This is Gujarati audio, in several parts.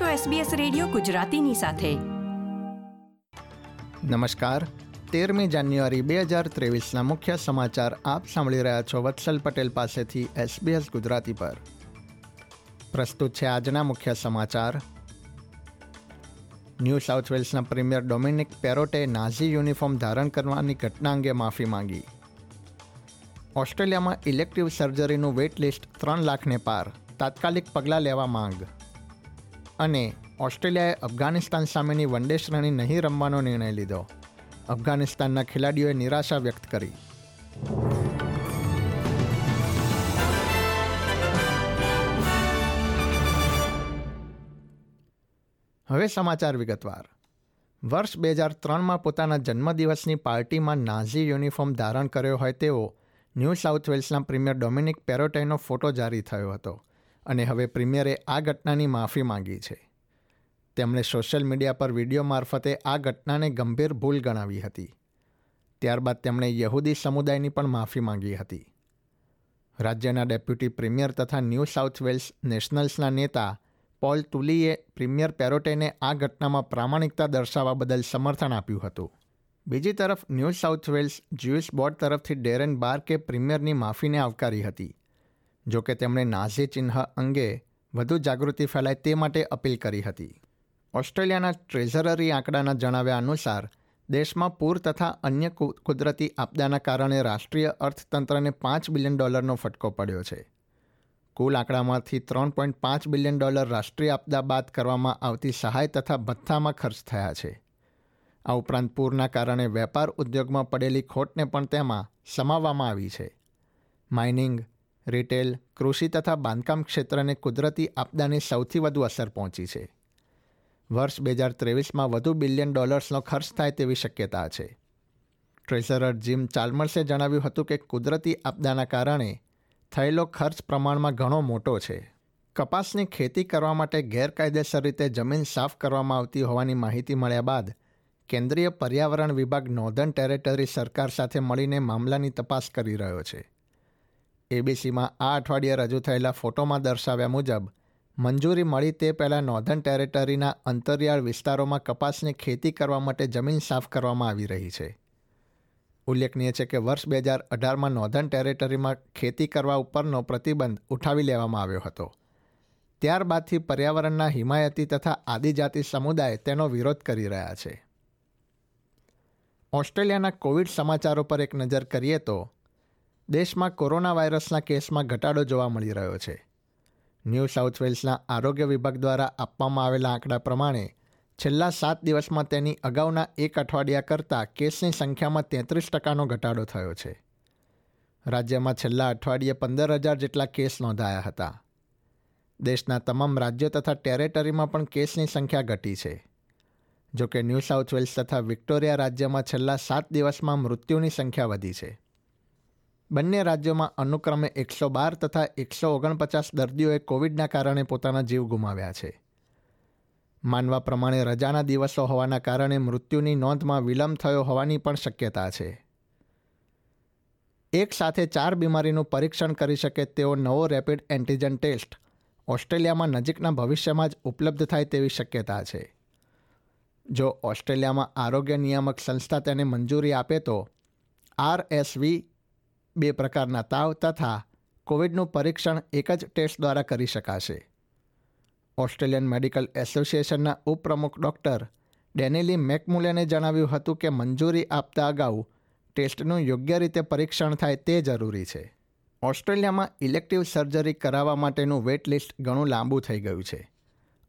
છો SBS રેડિયો ગુજરાતીની સાથે. નમસ્કાર. તેરમી જાન્યુઆરી બે હજાર ત્રેવીસના મુખ્ય સમાચાર આપ સાંભળી રહ્યા છો વત્સલ પટેલ પાસેથી SBS ગુજરાતી પર. પ્રસ્તુત છે આજના મુખ્ય સમાચાર. ન્યૂ સાઉથ વેલ્સના પ્રીમિયર ડોમિનિક પેરોટે નાઝી યુનિફોર્મ ધારણ કરવાની ઘટના અંગે માફી માંગી. ઓસ્ટ્રેલિયામાં ઇલેક્ટિવ સર્જરીનું વેઇટ લિસ્ટ ત્રણ લાખને પાર. તાત્કાલિક પગલાં લેવા માંગ. અને ઓસ્ટ્રેલિયાએ અફઘાનિસ્તાન સામેની વનડે શ્રેણી નહીં રમવાનો નિર્ણય લીધો. અફઘાનિસ્તાનના ખેલાડીઓએ નિરાશા વ્યક્ત કરી. હવે સમાચાર વિગતવાર. વર્ષ બે હજાર ત્રણમાં પોતાના જન્મદિવસની પાર્ટીમાં નાઝી યુનિફોર્મ ધારણ કર્યો હોય તેવો ન્યૂ સાઉથ વેલ્સના પ્રીમિયર ડોમિનિક પેરોટેનો ફોટો જારી થયો હતો. અને હવે પ્રીમિયરે આ ઘટનાની માફી માંગી છે. તેમણે સોશિયલ મીડિયા પર વીડિયો મારફતે આ ઘટનાને ગંભીર ભૂલ ગણાવી હતી. ત્યારબાદ તેમણે યહૂદી સમુદાયની પણ માફી માંગી હતી. રાજ્યના ડેપ્યુટી પ્રીમિયર તથા ન્યૂ સાઉથ વેલ્સ નેશનલ્સના નેતા પોલ તુલીએ પ્રીમિયર પેરોટેને આ ઘટનામાં પ્રામાણિકતા દર્શાવવા બદલ સમર્થન આપ્યું હતું. બીજી તરફ New South Wales Jewish board તરફથી ડેરેન બાર્કે પ્રીમિયરની માફીને આવકારી હતી. જો કે તેમણે નાઝી ચિહ્ન અંગે વધુ જાગૃતિ ફેલાય તે માટે અપીલ કરી હતી. ઓસ્ટ્રેલિયાના ટ્રેઝરરી આંકડાના જણાવ્યા અનુસાર, દેશમાં પૂર તથા અન્ય કુદરતી આપદાના કારણે રાષ્ટ્રીય અર્થતંત્રને પાંચ બિલિયન ડોલરનો ફટકો પડ્યો છે. કુલ આંકડામાંથી ત્રણ પોઈન્ટ પાંચ બિલિયન ડોલર રાષ્ટ્રીય આપદા બાદ કરવામાં આવતી સહાય તથા ભથ્થામાં ખર્ચ થયા છે. આ ઉપરાંત પૂરના કારણે વેપાર ઉદ્યોગમાં પડેલી ખોટને પણ તેમાં સમાવવામાં આવી છે. માઇનિંગ રિટેલ, કૃષિ તથા બાંધકામ ક્ષેત્રને કુદરતી આપદાની સૌથી વધુ અસર પહોંચી છે. વર્ષ બે હજાર ત્રેવીસમાં વધુ બિલિયન ડોલર્સનો ખર્ચ થાય તેવી શક્યતા છે. ટ્રેઝરર જીમ ચાલ્મર્સે જણાવ્યું હતું કે કુદરતી આપદાના કારણે થયેલો ખર્ચ પ્રમાણમાં ઘણો મોટો છે. કપાસની ખેતી કરવા માટે ગેરકાયદેસર રીતે જમીન સાફ કરવામાં આવતી હોવાની માહિતી મળ્યા બાદ કેન્દ્રીય પર્યાવરણ વિભાગ નોર્ધન ટેરેટરી સરકાર સાથે મળીને મામલાની તપાસ કરી રહ્યો છે. એબીસીમાં આ અઠવાડિયે રજૂ થયેલા ફોટોમાં દર્શાવ્યા મુજબ, મંજૂરી મળી તે પહેલાં નોર્ધન ટેરેટરીના અંતરિયાળ વિસ્તારોમાં કપાસની ખેતી કરવા માટે જમીન સાફ કરવામાં આવી રહી છે. ઉલ્લેખનીય છે કે વર્ષ બે હજાર અઢારમાં નોર્ધન ટેરેટરીમાં ખેતી કરવા ઉપરનો પ્રતિબંધ ઉઠાવી લેવામાં આવ્યો હતો. ત્યારબાદથી પર્યાવરણના હિમાયતી તથા આદિજાતિ સમુદાય તેનો વિરોધ કરી રહ્યા છે. ઓસ્ટ્રેલિયાના કોવિડ સમાચારો પર એક નજર કરીએ તો દેશમાં કોરોના વાયરસના કેસમાં ઘટાડો જોવા મળી રહ્યો છે. ન્યૂ સાઉથ વેલ્સના આરોગ્ય વિભાગ દ્વારા આપવામાં આવેલા આંકડા પ્રમાણે છેલ્લા સાત દિવસમાં તેની અગાઉના એક અઠવાડિયા કરતાં કેસની સંખ્યામાં તેત્રીસ ટકાનો ઘટાડો થયો છે. રાજ્યમાં છેલ્લા અઠવાડિયે પંદર હજાર જેટલા કેસ નોંધાયા હતા. દેશના તમામ રાજ્યો તથા ટેરેટરીમાં પણ કેસની સંખ્યા ઘટી છે. જોકે ન્યૂ સાઉથ વેલ્સ તથા વિક્ટોરિયા રાજ્યમાં છેલ્લા સાત દિવસમાં મૃત્યુની સંખ્યા વધી છે. બંને રાજ્યોમાં અનુક્રમે એકસો બાર તથા એકસો ઓગણપચાસ દર્દીઓએ કોવિડના કારણે પોતાના જીવ ગુમાવ્યા છે. માનવા પ્રમાણે રજાના દિવસો હોવાના કારણે મૃત્યુની નોંધમાં વિલંબ થયો હોવાની પણ શક્યતા છે. એક સાથે ચાર બીમારીનું પરીક્ષણ કરી શકે તેવો નવો રેપિડ એન્ટીજન ટેસ્ટ ઓસ્ટ્રેલિયામાં નજીકના ભવિષ્યમાં જ ઉપલબ્ધ થાય તેવી શક્યતા છે. જો ઓસ્ટ્રેલિયામાં આરોગ્ય નિયામક સંસ્થા તેને મંજૂરી આપે તો આરએસવી બે પ્રકારના તાવ તથા કોવિડનું પરીક્ષણ એક જ ટેસ્ટ દ્વારા કરી શકાશે. ઓસ્ટ્રેલિયન મેડિકલ એસોસિએશનના ઉપપ્રમુખ ડૉક્ટર ડેનિલી મેકમુલેને જણાવ્યું હતું કે મંજૂરી આપતા અગાઉ ટેસ્ટનું યોગ્ય રીતે પરીક્ષણ થાય તે જરૂરી છે. ઓસ્ટ્રેલિયામાં ઇલેક્ટિવ સર્જરી કરાવવા માટેનું વેટ લિસ્ટ ઘણું લાંબુ થઈ ગયું છે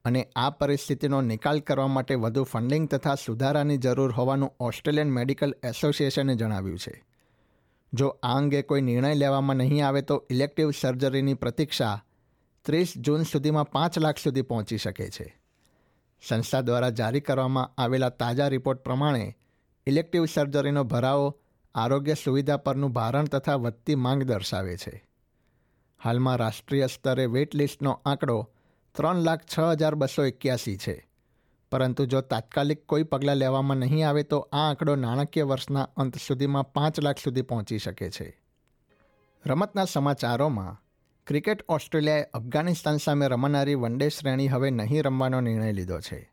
અને આ પરિસ્થિતિનો નિકાલ કરવા માટે વધુ ફંડિંગ તથા સુધારાની જરૂર હોવાનું ઓસ્ટ્રેલિયન મેડિકલ એસોસિએશને જણાવ્યું છે. જો આ અંગે કોઈ નિર્ણય લેવામાં નહીં આવે તો ઇલેક્ટિવ સર્જરીની પ્રતીક્ષા ત્રીસ જૂન સુધીમાં પાંચ લાખ સુધી પહોંચી શકે છે. સંસ્થા દ્વારા જારી કરવામાં આવેલા તાજા રિપોર્ટ પ્રમાણે ઇલેક્ટિવ સર્જરીનો ભરાવો આરોગ્ય સુવિધા પરનું ભારણ તથા વધતી માંગ દર્શાવે છે. હાલમાં રાષ્ટ્રીય સ્તરે વેઇટ લિસ્ટનો આંકડો ત્રણ લાખ છ હજાર બસો એક્યાસી છે. પરંતુ જો તાત્કાલિક કોઈ પગલાં લેવામાં નહીં આવે તો આ આંકડો નાણાકીય વર્ષના અંત સુધીમાં પાંચ લાખ સુધી પહોંચી શકે છે. રમતના સમાચારોમાં, ક્રિકેટ ઓસ્ટ્રેલિયાએ અફઘાનિસ્તાન સામે રમાનારી વનડે શ્રેણી હવે નહીં રમવાનો નિર્ણય લીધો છે.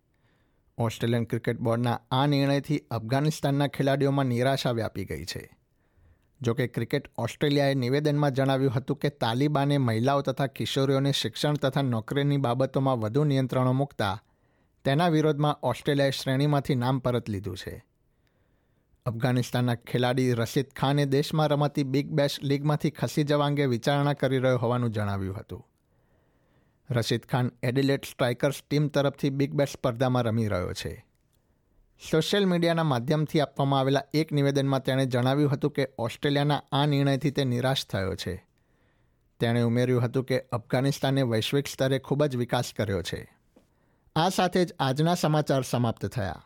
ઓસ્ટ્રેલિયન ક્રિકેટ બોર્ડના આ નિર્ણયથી અફઘાનિસ્તાનના ખેલાડીઓમાં નિરાશા વ્યાપી ગઈ છે. જોકે ક્રિકેટ ઓસ્ટ્રેલિયાએ નિવેદનમાં જણાવ્યું હતું કે તાલિબાને મહિલાઓ તથા કિશોરીઓને શિક્ષણ તથા નોકરીની બાબતોમાં વધુ નિયંત્રણો મૂકતા તેના વિરોધમાં ઓસ્ટ્રેલિયાએ શ્રેણીમાંથી નામ પરત લીધું છે. અફઘાનિસ્તાનના ખેલાડી રશીદ ખાને દેશમાં રમાતી બિગ બેશ લીગમાંથી ખસી જવા અંગે વિચારણા કરી રહ્યો હોવાનું જણાવ્યું હતું. Rashid Khan Adelaide Strikers team તરફથી બિગ બેશ સ્પર્ધામાં રમી રહ્યો છે. સોશિયલ મીડિયાના માધ્યમથી આપવામાં આવેલા એક નિવેદનમાં તેણે જણાવ્યું હતું કે ઓસ્ટ્રેલિયાના આ નિર્ણયથી તે નિરાશ થયો છે. તેણે ઉમેર્યું હતું કે અફઘાનિસ્તાને વૈશ્વિક સ્તરે ખૂબ જ વિકાસ કર્યો છે. આ સાથે જ આજના સમાચાર સમાપ્ત થયા.